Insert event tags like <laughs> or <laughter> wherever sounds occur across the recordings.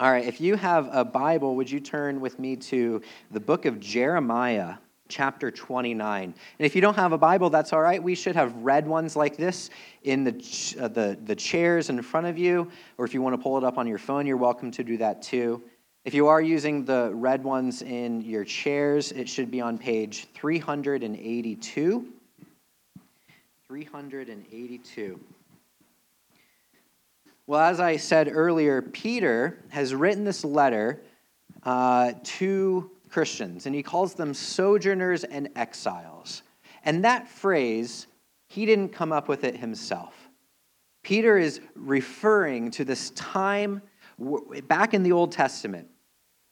All right, if you have a Bible, would you turn with me to the book of Jeremiah, chapter 29? And if you don't have a Bible, that's all right. We should have red ones like this in the, uh, the, the chairs in front of you, or if you want to pull it up on your phone, you're welcome to do that too. If you are using the red ones in your chairs, it should be on page 382. 382. Well, as I said earlier, Peter has written this letter uh, to Christians, and he calls them sojourners and exiles. And that phrase, he didn't come up with it himself. Peter is referring to this time back in the Old Testament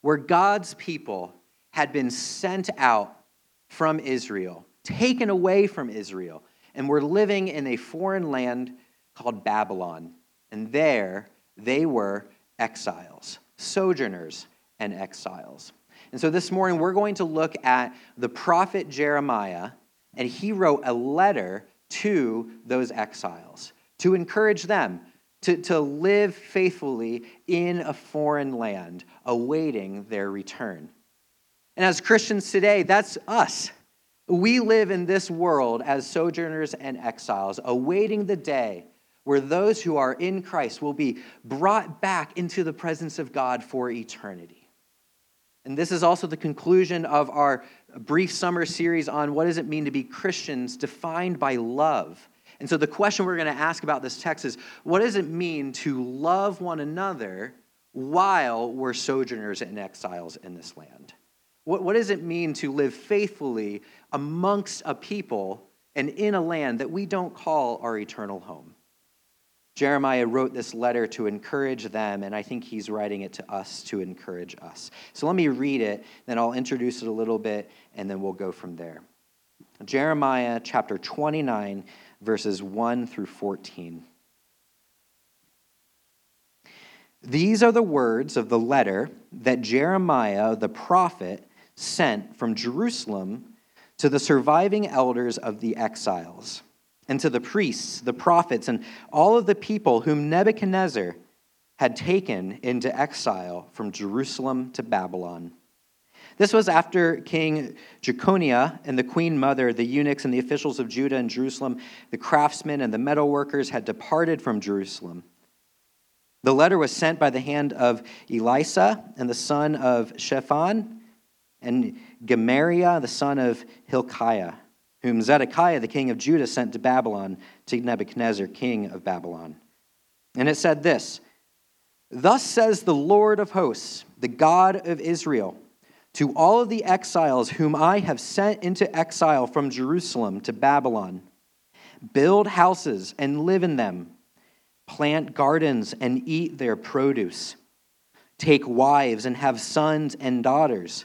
where God's people had been sent out from Israel, taken away from Israel, and were living in a foreign land called Babylon. And there they were exiles, sojourners and exiles. And so this morning we're going to look at the prophet Jeremiah, and he wrote a letter to those exiles to encourage them to, to live faithfully in a foreign land, awaiting their return. And as Christians today, that's us. We live in this world as sojourners and exiles, awaiting the day where those who are in Christ will be brought back into the presence of God for eternity. And this is also the conclusion of our brief summer series on what does it mean to be Christians defined by love. And so the question we're going to ask about this text is what does it mean to love one another while we're sojourners and exiles in this land? What, what does it mean to live faithfully amongst a people and in a land that we don't call our eternal home? Jeremiah wrote this letter to encourage them, and I think he's writing it to us to encourage us. So let me read it, then I'll introduce it a little bit, and then we'll go from there. Jeremiah chapter 29, verses 1 through 14. These are the words of the letter that Jeremiah the prophet sent from Jerusalem to the surviving elders of the exiles and to the priests, the prophets, and all of the people whom Nebuchadnezzar had taken into exile from Jerusalem to Babylon. This was after King Jeconiah and the queen mother, the eunuchs and the officials of Judah and Jerusalem, the craftsmen and the metalworkers had departed from Jerusalem. The letter was sent by the hand of Elasah and the son of Shaphan and Gemariah, the son of Hilkiah whom Zedekiah, the king of Judah, sent to Babylon to Nebuchadnezzar, king of Babylon. And it said this Thus says the Lord of hosts, the God of Israel, to all of the exiles whom I have sent into exile from Jerusalem to Babylon build houses and live in them, plant gardens and eat their produce, take wives and have sons and daughters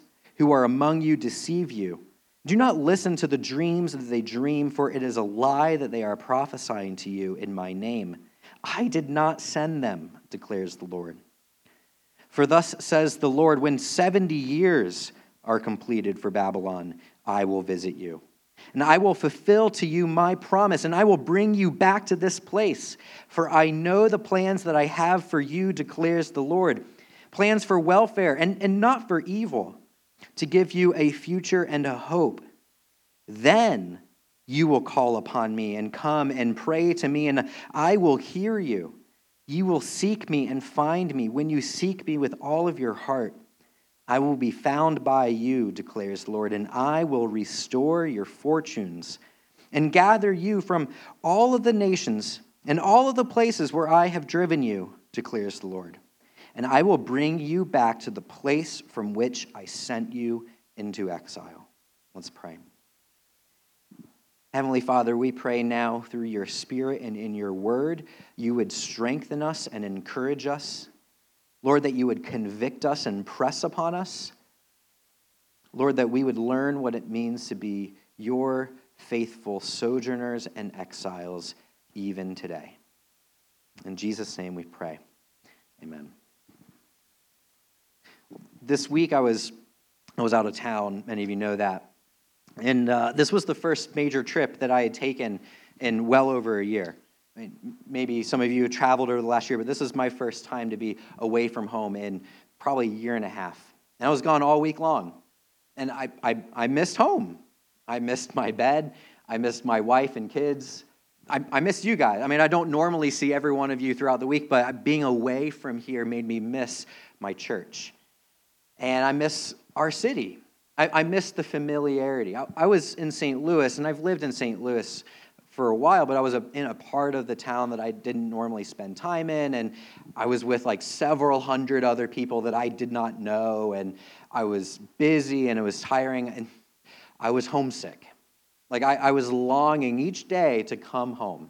who are among you deceive you. Do not listen to the dreams that they dream, for it is a lie that they are prophesying to you in my name. I did not send them, declares the Lord. For thus says the Lord, when 70 years are completed for Babylon, I will visit you. And I will fulfill to you my promise, and I will bring you back to this place. For I know the plans that I have for you, declares the Lord plans for welfare and, and not for evil to give you a future and a hope. Then you will call upon me and come and pray to me, and I will hear you. You will seek me and find me when you seek me with all of your heart. I will be found by you, declares the Lord, and I will restore your fortunes and gather you from all of the nations and all of the places where I have driven you, declares the Lord and I will bring you back to the place from which I sent you into exile. Let's pray. Heavenly Father, we pray now through your Spirit and in your word, you would strengthen us and encourage us. Lord, that you would convict us and press upon us. Lord, that we would learn what it means to be your faithful sojourners and exiles even today. In Jesus' name we pray. Amen. This week I was, I was out of town, many of you know that. And uh, this was the first major trip that I had taken in well over a year. I mean, maybe some of you traveled over the last year, but this is my first time to be away from home in probably a year and a half. And I was gone all week long. And I, I, I missed home. I missed my bed. I missed my wife and kids. I, I missed you guys. I mean, I don't normally see every one of you throughout the week, but being away from here made me miss my church. And I miss our city. I, I miss the familiarity. I, I was in St. Louis, and I've lived in St. Louis for a while, but I was a, in a part of the town that I didn't normally spend time in, and I was with like several hundred other people that I did not know, and I was busy and it was tiring, and I was homesick. Like I, I was longing each day to come home.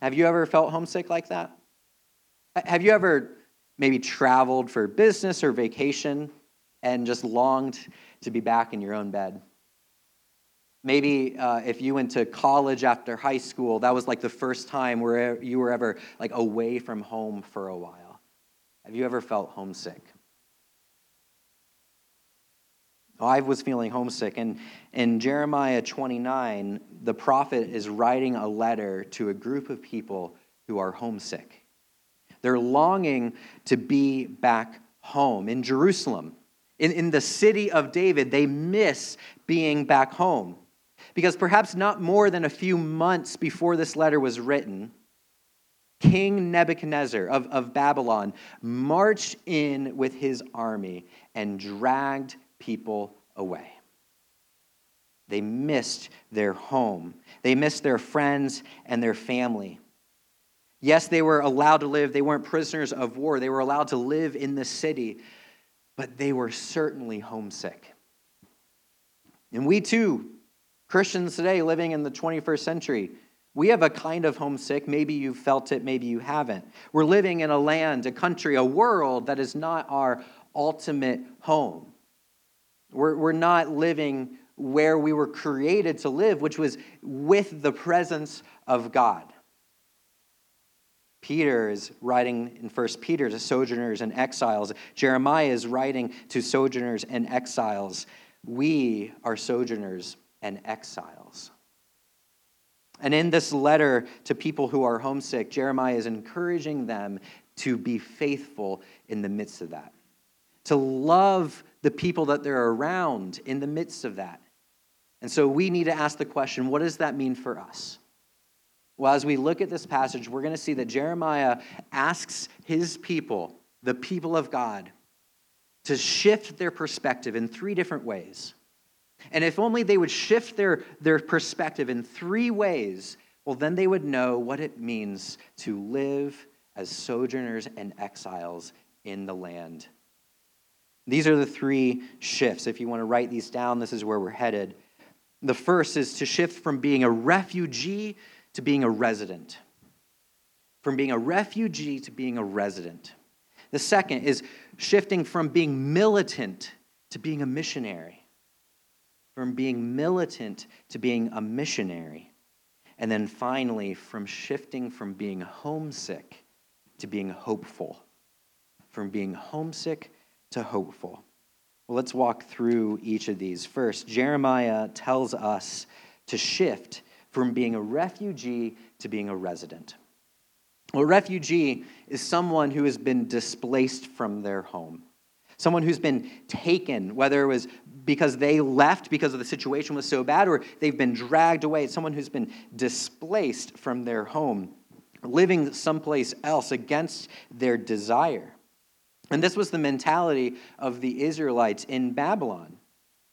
Have you ever felt homesick like that? Have you ever maybe traveled for business or vacation and just longed to be back in your own bed? Maybe uh, if you went to college after high school, that was like the first time where you were ever like away from home for a while. Have you ever felt homesick? I was feeling homesick. And in Jeremiah 29, the prophet is writing a letter to a group of people who are homesick. They're longing to be back home in Jerusalem. In, in the city of David, they miss being back home. Because perhaps not more than a few months before this letter was written, King Nebuchadnezzar of, of Babylon marched in with his army and dragged people away. They missed their home. They missed their friends and their family. Yes, they were allowed to live. They weren't prisoners of war. They were allowed to live in the city, but they were certainly homesick. And we too, Christians today living in the 21st century, we have a kind of homesick. Maybe you've felt it, maybe you haven't. We're living in a land, a country, a world that is not our ultimate home. We're, we're not living where we were created to live, which was with the presence of God. Peter is writing in 1 Peter to sojourners and exiles. Jeremiah is writing to sojourners and exiles. We are sojourners and exiles. And in this letter to people who are homesick, Jeremiah is encouraging them to be faithful in the midst of that, to love the people that they're around in the midst of that. And so we need to ask the question what does that mean for us? Well, as we look at this passage, we're going to see that Jeremiah asks his people, the people of God, to shift their perspective in three different ways. And if only they would shift their, their perspective in three ways, well, then they would know what it means to live as sojourners and exiles in the land these are the three shifts. If you want to write these down, this is where we're headed. The first is to shift from being a refugee to being a resident. From being a refugee to being a resident. The second is shifting from being militant to being a missionary. From being militant to being a missionary. And then finally, from shifting from being homesick to being hopeful. From being homesick to hopeful. Well, let's walk through each of these. First, Jeremiah tells us to shift from being a refugee to being a resident. A refugee is someone who has been displaced from their home, someone who's been taken, whether it was because they left because of the situation was so bad or they've been dragged away. It's someone who's been displaced from their home, living someplace else against their desire. And this was the mentality of the Israelites in Babylon.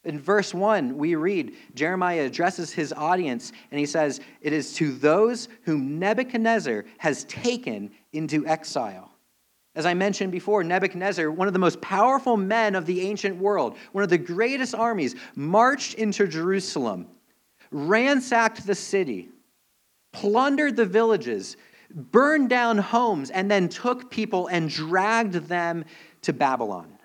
In verse 1, we read Jeremiah addresses his audience and he says, It is to those whom Nebuchadnezzar has taken into exile. As I mentioned before, Nebuchadnezzar, one of the most powerful men of the ancient world, one of the greatest armies, marched into Jerusalem, ransacked the city, plundered the villages, burned down homes, and then took people and dragged them to Babylon.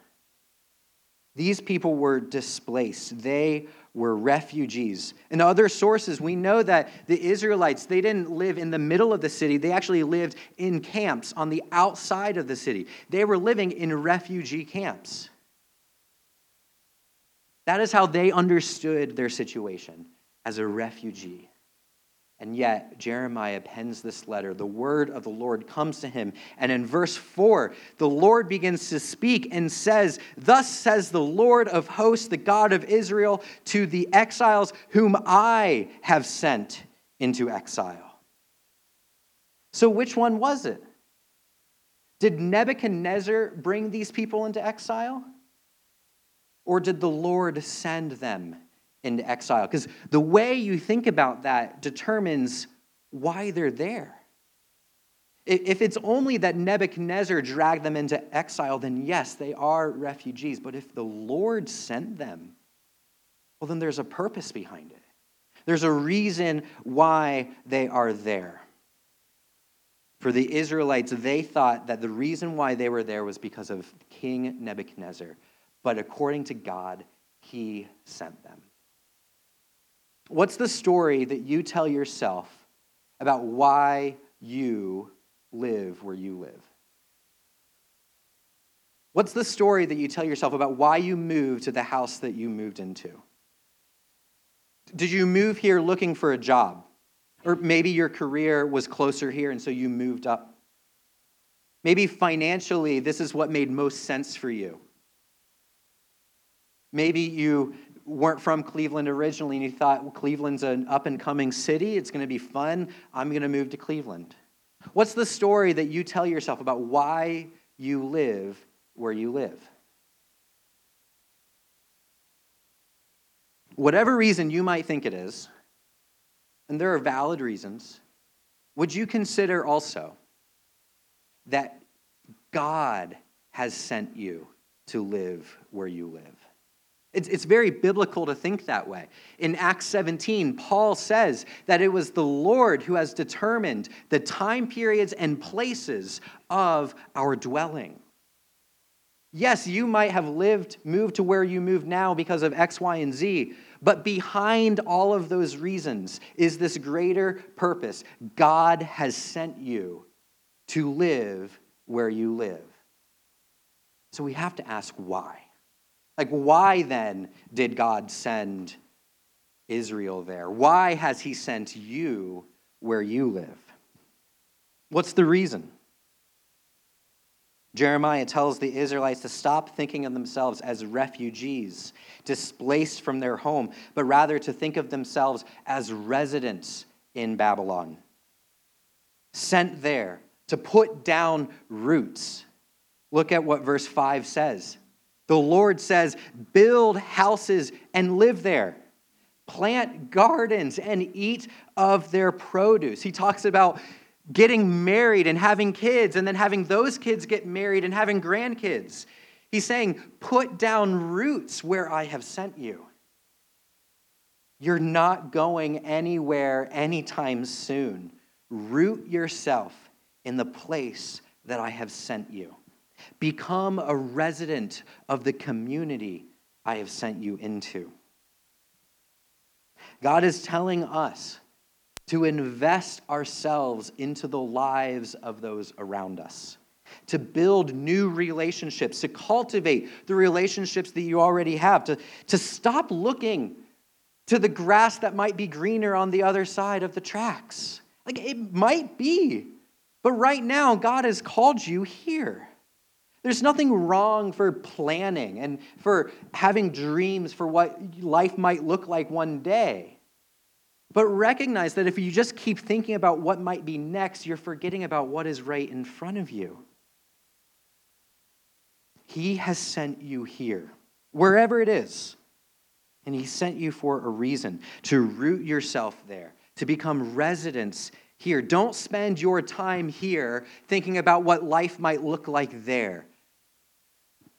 These people were displaced. They were refugees. In other sources, we know that the Israelites, they didn't live in the middle of the city. They actually lived in camps on the outside of the city. They were living in refugee camps. That is how they understood their situation as a refugee. And yet, Jeremiah pens this letter. The word of the Lord comes to him. And in verse 4, the Lord begins to speak and says, Thus says the Lord of hosts, the God of Israel, to the exiles whom I have sent into exile. So, which one was it? Did Nebuchadnezzar bring these people into exile? Or did the Lord send them into exile. Because the way you think about that determines why they're there. If it's only that Nebuchadnezzar dragged them into exile, then yes, they are refugees. But if the Lord sent them, well, then there's a purpose behind it. There's a reason why they are there. For the Israelites, they thought that the reason why they were there was because of King Nebuchadnezzar. But according to God, he sent them. What's the story that you tell yourself about why you live where you live? What's the story that you tell yourself about why you moved to the house that you moved into? Did you move here looking for a job? Or maybe your career was closer here and so you moved up. Maybe financially, this is what made most sense for you. Maybe you weren't from Cleveland originally and you thought well, Cleveland's an up and coming city, it's going to be fun, I'm going to move to Cleveland. What's the story that you tell yourself about why you live where you live? Whatever reason you might think it is, and there are valid reasons, would you consider also that God has sent you to live where you live? It's, it's very biblical to think that way. In Acts 17, Paul says that it was the Lord who has determined the time periods and places of our dwelling. Yes, you might have lived, moved to where you move now because of X, Y, and Z, but behind all of those reasons is this greater purpose. God has sent you to live where you live. So we have to ask why. Like, why then did God send Israel there? Why has He sent you where you live? What's the reason? Jeremiah tells the Israelites to stop thinking of themselves as refugees, displaced from their home, but rather to think of themselves as residents in Babylon, sent there to put down roots. Look at what verse 5 says. The Lord says, build houses and live there. Plant gardens and eat of their produce. He talks about getting married and having kids, and then having those kids get married and having grandkids. He's saying, put down roots where I have sent you. You're not going anywhere anytime soon. Root yourself in the place that I have sent you. Become a resident of the community I have sent you into. God is telling us to invest ourselves into the lives of those around us, to build new relationships, to cultivate the relationships that you already have, to, to stop looking to the grass that might be greener on the other side of the tracks. Like it might be, but right now, God has called you here. There's nothing wrong for planning and for having dreams for what life might look like one day. But recognize that if you just keep thinking about what might be next, you're forgetting about what is right in front of you. He has sent you here, wherever it is. And He sent you for a reason to root yourself there, to become residents here. Don't spend your time here thinking about what life might look like there.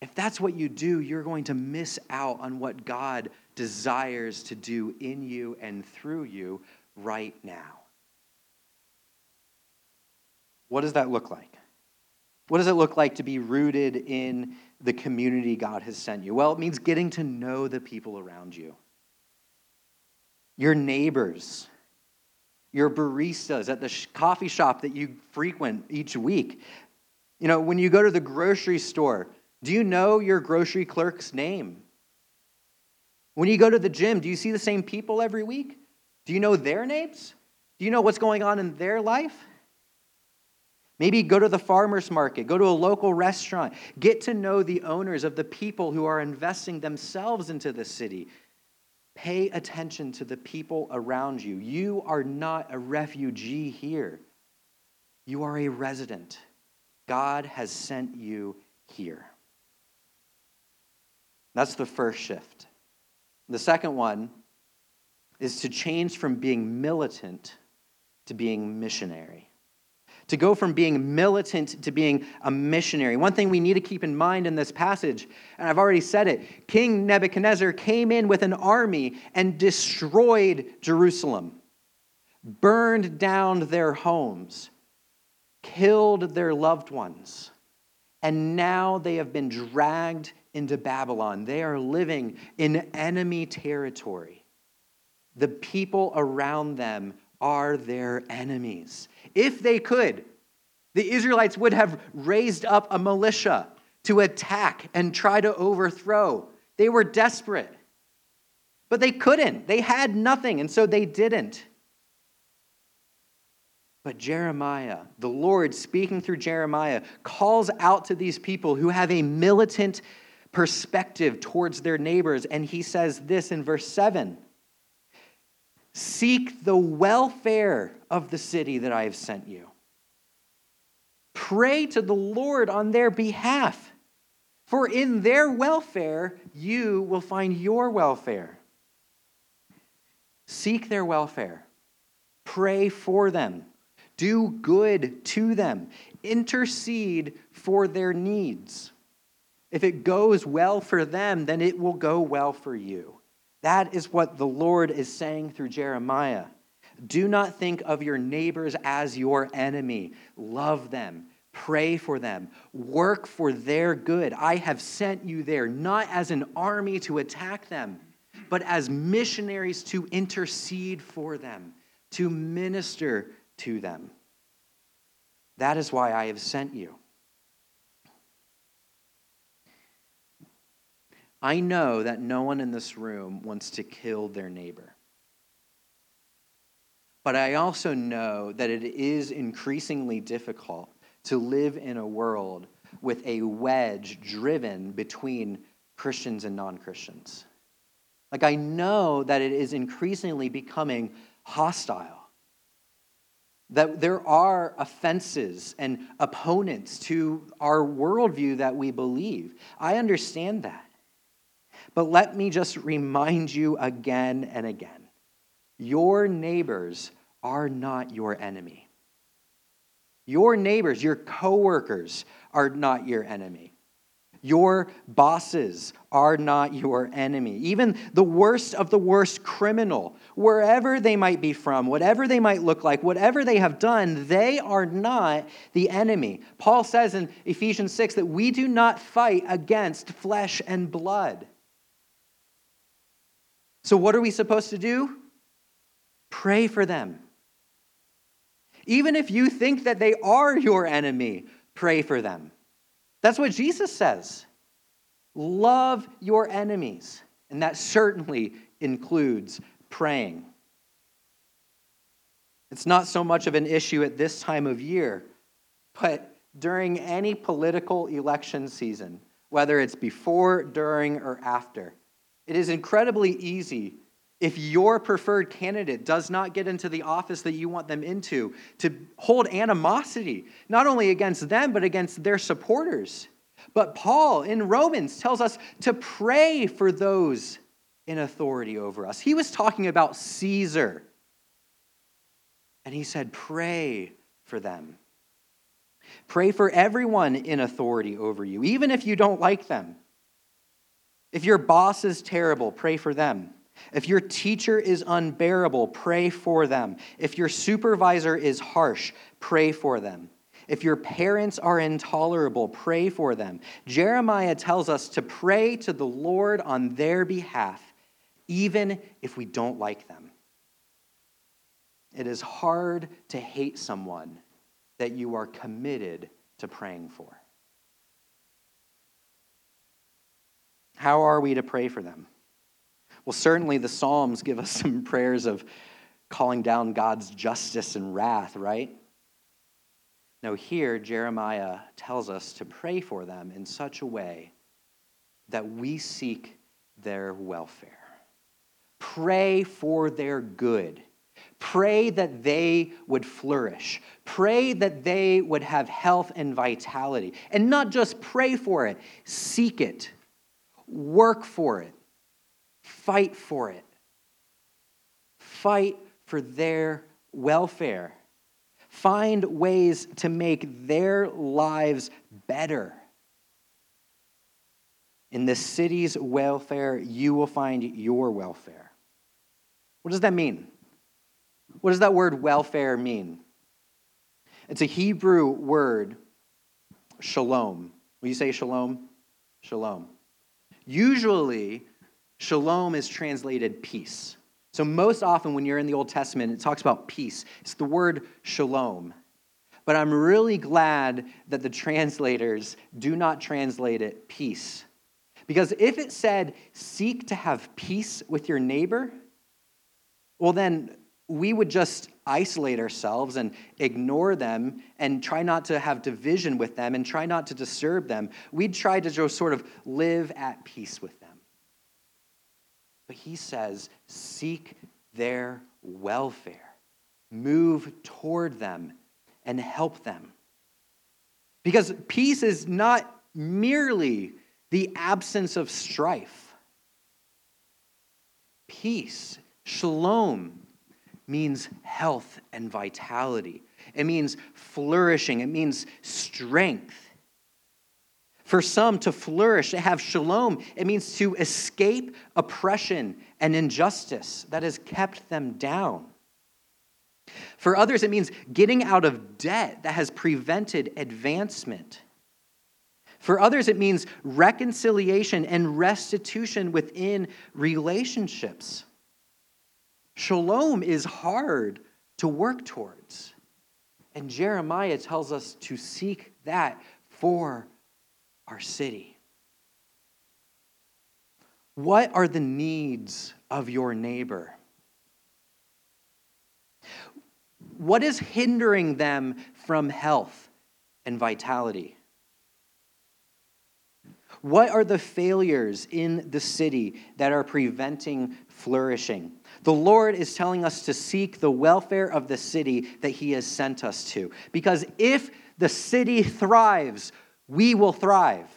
If that's what you do, you're going to miss out on what God desires to do in you and through you right now. What does that look like? What does it look like to be rooted in the community God has sent you? Well, it means getting to know the people around you, your neighbors, your baristas at the coffee shop that you frequent each week. You know, when you go to the grocery store, do you know your grocery clerk's name? When you go to the gym, do you see the same people every week? Do you know their names? Do you know what's going on in their life? Maybe go to the farmer's market, go to a local restaurant, get to know the owners of the people who are investing themselves into the city. Pay attention to the people around you. You are not a refugee here, you are a resident. God has sent you here. That's the first shift. The second one is to change from being militant to being missionary. To go from being militant to being a missionary. One thing we need to keep in mind in this passage, and I've already said it King Nebuchadnezzar came in with an army and destroyed Jerusalem, burned down their homes, killed their loved ones, and now they have been dragged into Babylon. They are living in enemy territory. The people around them are their enemies. If they could, the Israelites would have raised up a militia to attack and try to overthrow. They were desperate. But they couldn't. They had nothing, and so they didn't. But Jeremiah, the Lord speaking through Jeremiah, calls out to these people who have a militant perspective towards their neighbors. And he says this in verse 7 Seek the welfare of the city that I have sent you. Pray to the Lord on their behalf, for in their welfare you will find your welfare. Seek their welfare, pray for them, do good to them, intercede for their needs. If it goes well for them, then it will go well for you. That is what the Lord is saying through Jeremiah. Do not think of your neighbors as your enemy. Love them. Pray for them. Work for their good. I have sent you there not as an army to attack them, but as missionaries to intercede for them, to minister to them. That is why I have sent you. I know that no one in this room wants to kill their neighbor. But I also know that it is increasingly difficult to live in a world with a wedge driven between Christians and non Christians. Like, I know that it is increasingly becoming hostile, that there are offenses and opponents to our worldview that we believe. I understand that. But let me just remind you again and again your neighbors are not your enemy. Your neighbors, your coworkers are not your enemy. Your bosses are not your enemy. Even the worst of the worst criminal, wherever they might be from, whatever they might look like, whatever they have done, they are not the enemy. Paul says in Ephesians 6 that we do not fight against flesh and blood. So, what are we supposed to do? Pray for them. Even if you think that they are your enemy, pray for them. That's what Jesus says. Love your enemies. And that certainly includes praying. It's not so much of an issue at this time of year, but during any political election season, whether it's before, during, or after, it is incredibly easy if your preferred candidate does not get into the office that you want them into to hold animosity, not only against them, but against their supporters. But Paul in Romans tells us to pray for those in authority over us. He was talking about Caesar. And he said, Pray for them. Pray for everyone in authority over you, even if you don't like them. If your boss is terrible, pray for them. If your teacher is unbearable, pray for them. If your supervisor is harsh, pray for them. If your parents are intolerable, pray for them. Jeremiah tells us to pray to the Lord on their behalf, even if we don't like them. It is hard to hate someone that you are committed to praying for. How are we to pray for them? Well, certainly the Psalms give us <laughs> some prayers of calling down God's justice and wrath, right? No, here Jeremiah tells us to pray for them in such a way that we seek their welfare. Pray for their good. Pray that they would flourish. Pray that they would have health and vitality. And not just pray for it, seek it, work for it, fight for it. Fight for their welfare. Find ways to make their lives better. In the city's welfare, you will find your welfare. What does that mean? What does that word welfare mean? It's a Hebrew word, shalom. Will you say shalom? Shalom. Usually, shalom is translated peace. So, most often when you're in the Old Testament, it talks about peace. It's the word shalom. But I'm really glad that the translators do not translate it peace. Because if it said, seek to have peace with your neighbor, well, then we would just isolate ourselves and ignore them and try not to have division with them and try not to disturb them. We'd try to just sort of live at peace with them. But he says, seek their welfare, move toward them, and help them. Because peace is not merely the absence of strife. Peace, shalom, means health and vitality. It means flourishing. It means strength. For some to flourish, to have shalom, it means to escape oppression and injustice that has kept them down. For others, it means getting out of debt that has prevented advancement. For others, it means reconciliation and restitution within relationships. Shalom is hard to work towards. And Jeremiah tells us to seek that for our city? What are the needs of your neighbor? What is hindering them from health and vitality? What are the failures in the city that are preventing flourishing? The Lord is telling us to seek the welfare of the city that He has sent us to. Because if the city thrives, we will thrive.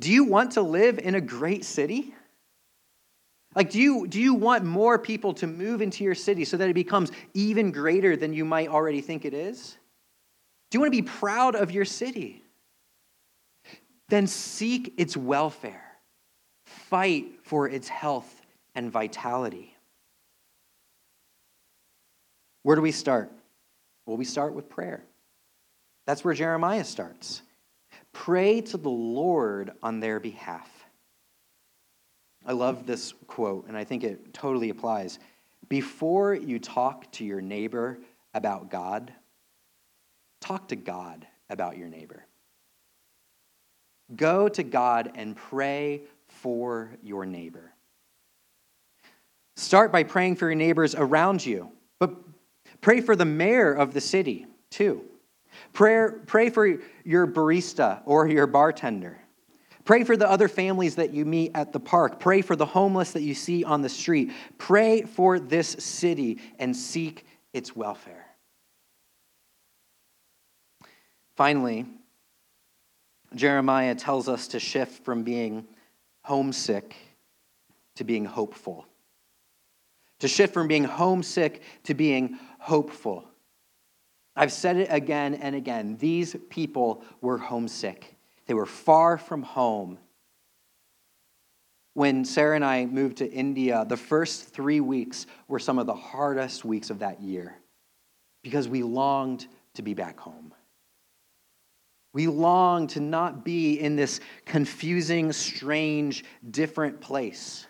Do you want to live in a great city? Like, do you, do you want more people to move into your city so that it becomes even greater than you might already think it is? Do you want to be proud of your city? Then seek its welfare, fight for its health and vitality. Where do we start? Well, we start with prayer. That's where Jeremiah starts. Pray to the Lord on their behalf. I love this quote, and I think it totally applies. Before you talk to your neighbor about God, talk to God about your neighbor. Go to God and pray for your neighbor. Start by praying for your neighbors around you, but pray for the mayor of the city too. Pray, pray for your barista or your bartender. Pray for the other families that you meet at the park. Pray for the homeless that you see on the street. Pray for this city and seek its welfare. Finally, Jeremiah tells us to shift from being homesick to being hopeful. To shift from being homesick to being hopeful. I've said it again and again. These people were homesick, they were far from home. When Sarah and I moved to India, the first three weeks were some of the hardest weeks of that year because we longed to be back home. We long to not be in this confusing, strange, different place.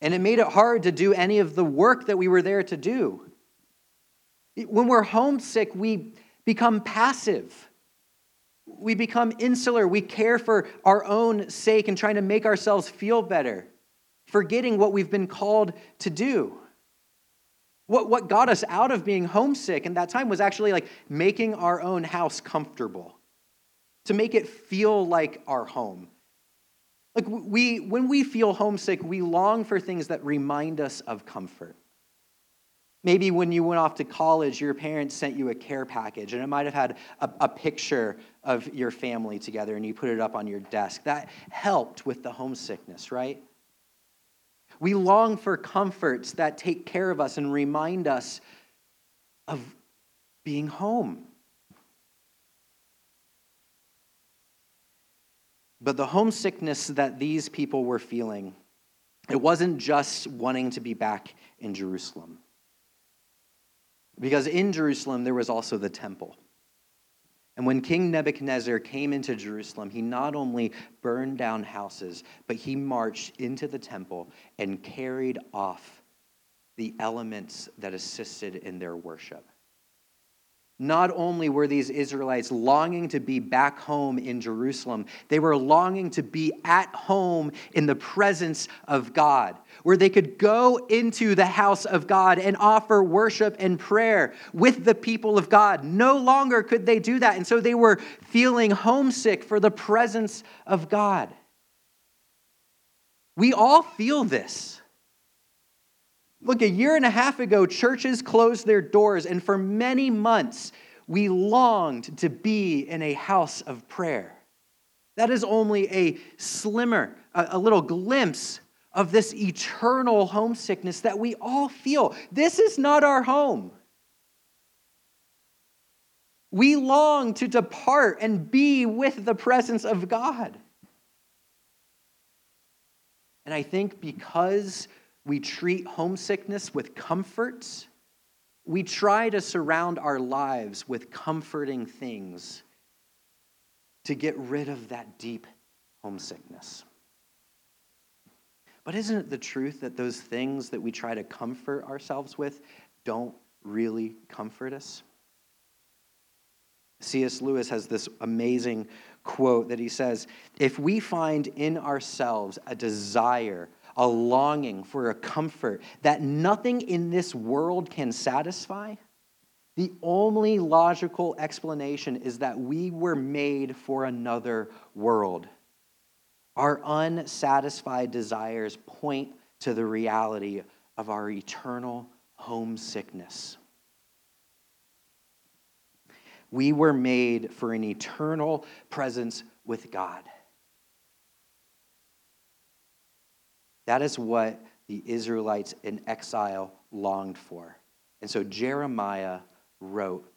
And it made it hard to do any of the work that we were there to do. When we're homesick, we become passive. We become insular. We care for our own sake and trying to make ourselves feel better, forgetting what we've been called to do. What, what got us out of being homesick in that time was actually like making our own house comfortable, to make it feel like our home. Like we, when we feel homesick, we long for things that remind us of comfort. Maybe when you went off to college, your parents sent you a care package, and it might have had a, a, picture of your family together, and you put it up on your desk. That helped with the homesickness, right? We long for comforts that take care of us and remind us of being home. But the homesickness that these people were feeling, it wasn't just wanting to be back in Jerusalem. Because in Jerusalem, there was also the temple. And when King Nebuchadnezzar came into Jerusalem, he not only burned down houses, but he marched into the temple and carried off the elements that assisted in their worship. Not only were these Israelites longing to be back home in Jerusalem, they were longing to be at home in the presence of God, where they could go into the house of God and offer worship and prayer with the people of God. No longer could they do that. And so they were feeling homesick for the presence of God. We all feel this. Look, a year and a half ago, churches closed their doors, and for many months, we longed to be in a house of prayer. That is only a slimmer, a, little glimpse of this eternal homesickness that we all feel. This is not our home. We long to depart and be with the presence of God. And I think because we treat homesickness with comforts. We try to surround our lives with comforting things to get rid of that deep homesickness. But isn't it the truth that those things that we try to comfort ourselves with don't really comfort us? C.S. Lewis has this amazing quote that he says If we find in ourselves a desire a longing for a comfort that nothing in this world can satisfy, the only logical explanation is that we were made for another world. Our unsatisfied desires point to the reality of our eternal homesickness. We were made for an eternal presence with God. That is what the Israelites in exile longed for. And so Jeremiah wrote,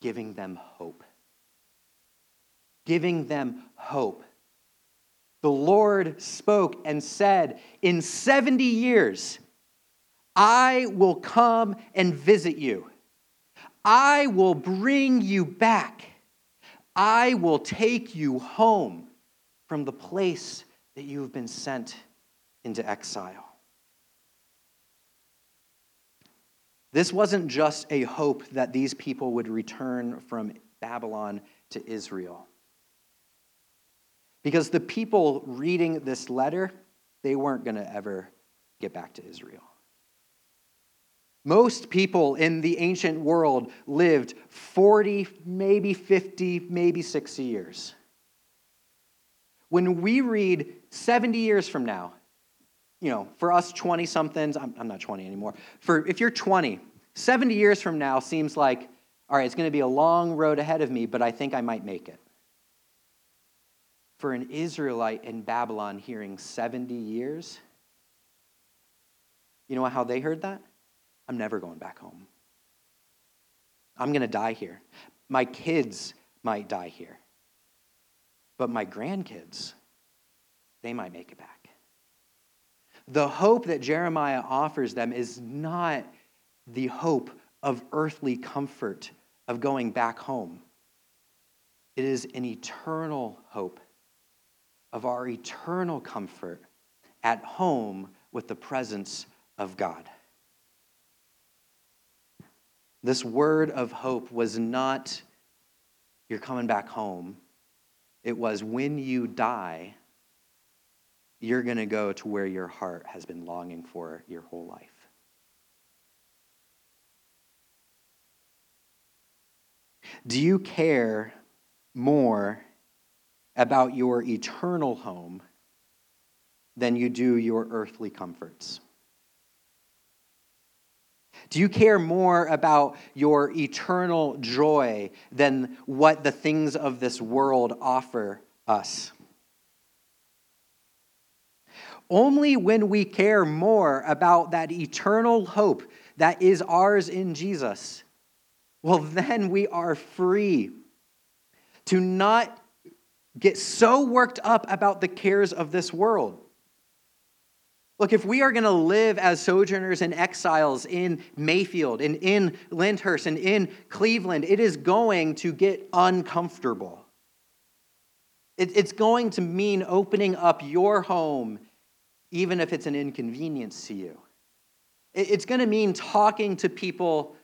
giving them hope. Giving them hope. The Lord spoke and said, In 70 years, I will come and visit you. I will bring you back. I will take you home from the place that you have been sent into exile. This wasn't just a hope that these people would return from Babylon to Israel. Because the people reading this letter, they weren't going to ever get back to Israel. Most people in the ancient world lived 40, maybe 50, maybe 60 years. When we read 70 years from now, you know, for us 20 somethings, I'm, I'm not 20 anymore. For if you're 20, 70 years from now seems like, all right, it's going to be a long road ahead of me, but I think I might make it. For an Israelite in Babylon hearing 70 years, you know how they heard that? I'm never going back home. I'm going to die here. My kids might die here. But my grandkids, they might make it back. The hope that Jeremiah offers them is not the hope of earthly comfort of going back home. It is an eternal hope of our eternal comfort at home with the presence of God. This word of hope was not, you're coming back home. It was, when you die, you're going to go to where your heart has been longing for your whole life. Do you care more about your eternal home than you do your earthly comforts? Do you care more about your eternal joy than what the things of this world offer us? Only when we care more about that eternal hope that is ours in Jesus, well, then we are free to not get so worked up about the cares of this world. Look, if we are going to live as sojourners and exiles in Mayfield and in Lyndhurst and in Cleveland, it is going to get uncomfortable. it's going to mean opening up your home, even if it's an inconvenience to you. it's going to mean talking to people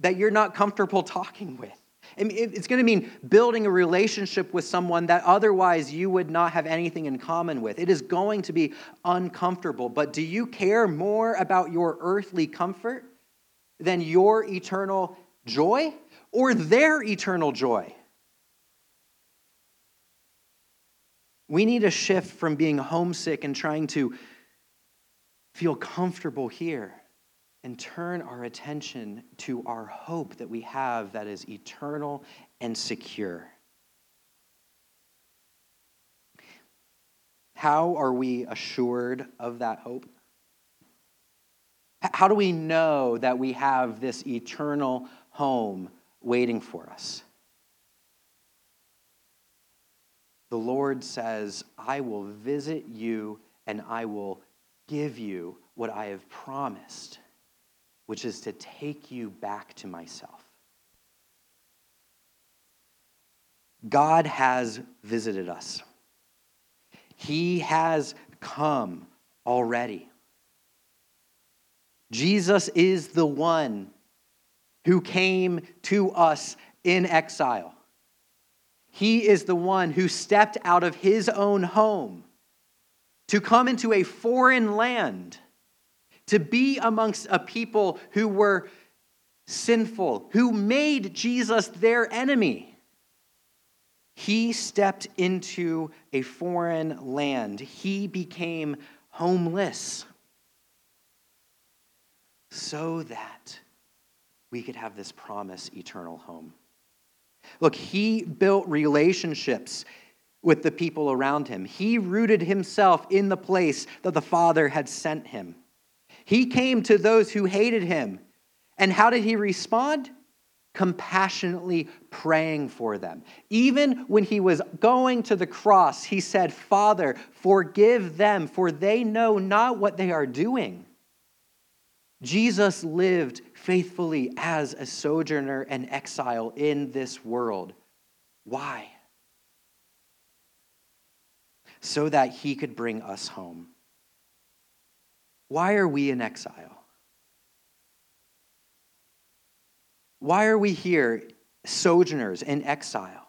that you're not comfortable talking with. It's going to mean building a relationship with someone that otherwise you would not have anything in common with. It is going to be uncomfortable. But do you care more about your earthly comfort than your eternal joy or their eternal joy? We need a shift from being homesick and trying to feel comfortable here and turn our attention to our hope that we have that is eternal and secure. How are we assured of that hope? How do we know that we have this eternal home waiting for us? The Lord says, I will visit you and I will give you what I have promised which is to take you back to myself. God has visited us. He has come already. Jesus is the one who came to us in exile. He is the one who stepped out of his own home to come into a foreign land to be amongst a people who were sinful, who made Jesus their enemy. He stepped into a foreign land. He became homeless so that we could have this promise eternal home. Look, he built relationships with the people around him. He rooted himself in the place that the Father had sent him. He came to those who hated him. And how did he respond? Compassionately praying for them. Even when he was going to the cross, he said, Father, forgive them, for they know not what they are doing. Jesus lived faithfully as a sojourner and exile in this world. Why? So that he could bring us home. Why are we in exile? Why are we here, sojourners in exile?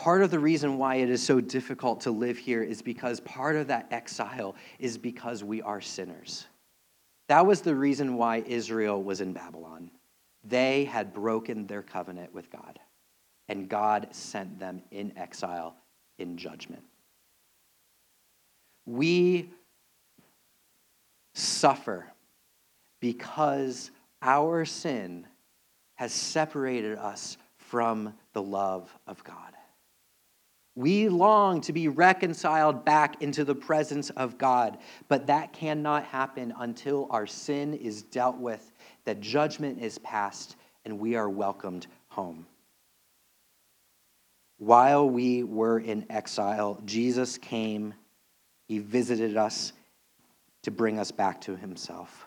Part of the reason why it is so difficult to live here is because part of that exile is because we are sinners. That was the reason why Israel was in Babylon. They had broken their covenant with God, and God sent them in exile in judgment. We suffer because our sin has separated us from the love of God. We long to be reconciled back into the presence of God, but that cannot happen until our sin is dealt with, that judgment is passed, and we are welcomed home. While we were in exile, Jesus came, He visited us to bring us back to Himself.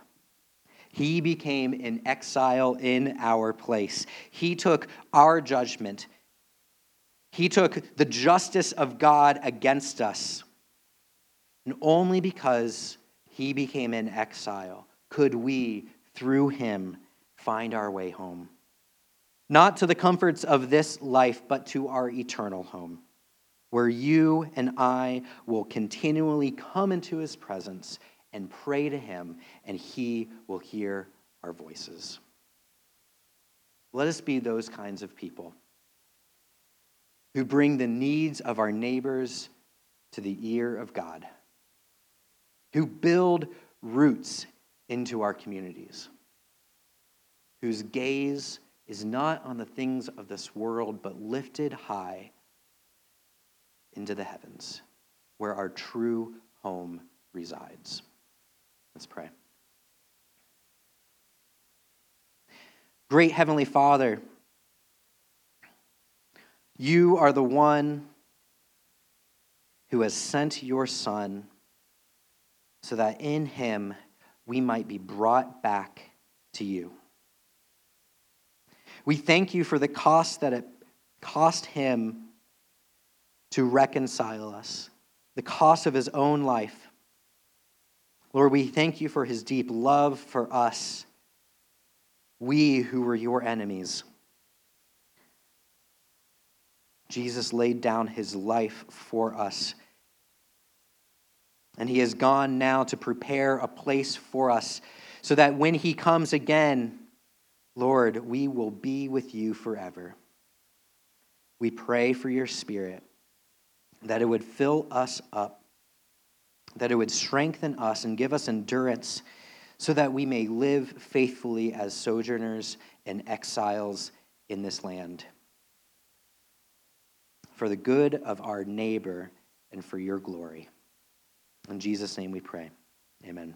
He became an exile in our place. He took our judgment. He took the justice of God against us. And only because he became an exile could we, through him, find our way home. Not to the comforts of this life, but to our eternal home, where you and I will continually come into his presence and pray to him, and he will hear our voices. Let us be those kinds of people who bring the needs of our neighbors to the ear of God, who build roots into our communities, whose gaze is not on the things of this world, but lifted high into the heavens, where our true home resides. Let's pray. Great Heavenly Father, you are the one who has sent your Son so that in him we might be brought back to you. We thank you for the cost that it cost him to reconcile us, the cost of his own life. Lord, we thank you for his deep love for us, we who were your enemies. Jesus laid down his life for us. And he has gone now to prepare a place for us so that when he comes again, Lord, we will be with you forever. We pray for your spirit that it would fill us up that it would strengthen us and give us endurance so that we may live faithfully as sojourners and exiles in this land. For the good of our neighbor and for your glory. In Jesus' name we pray. Amen.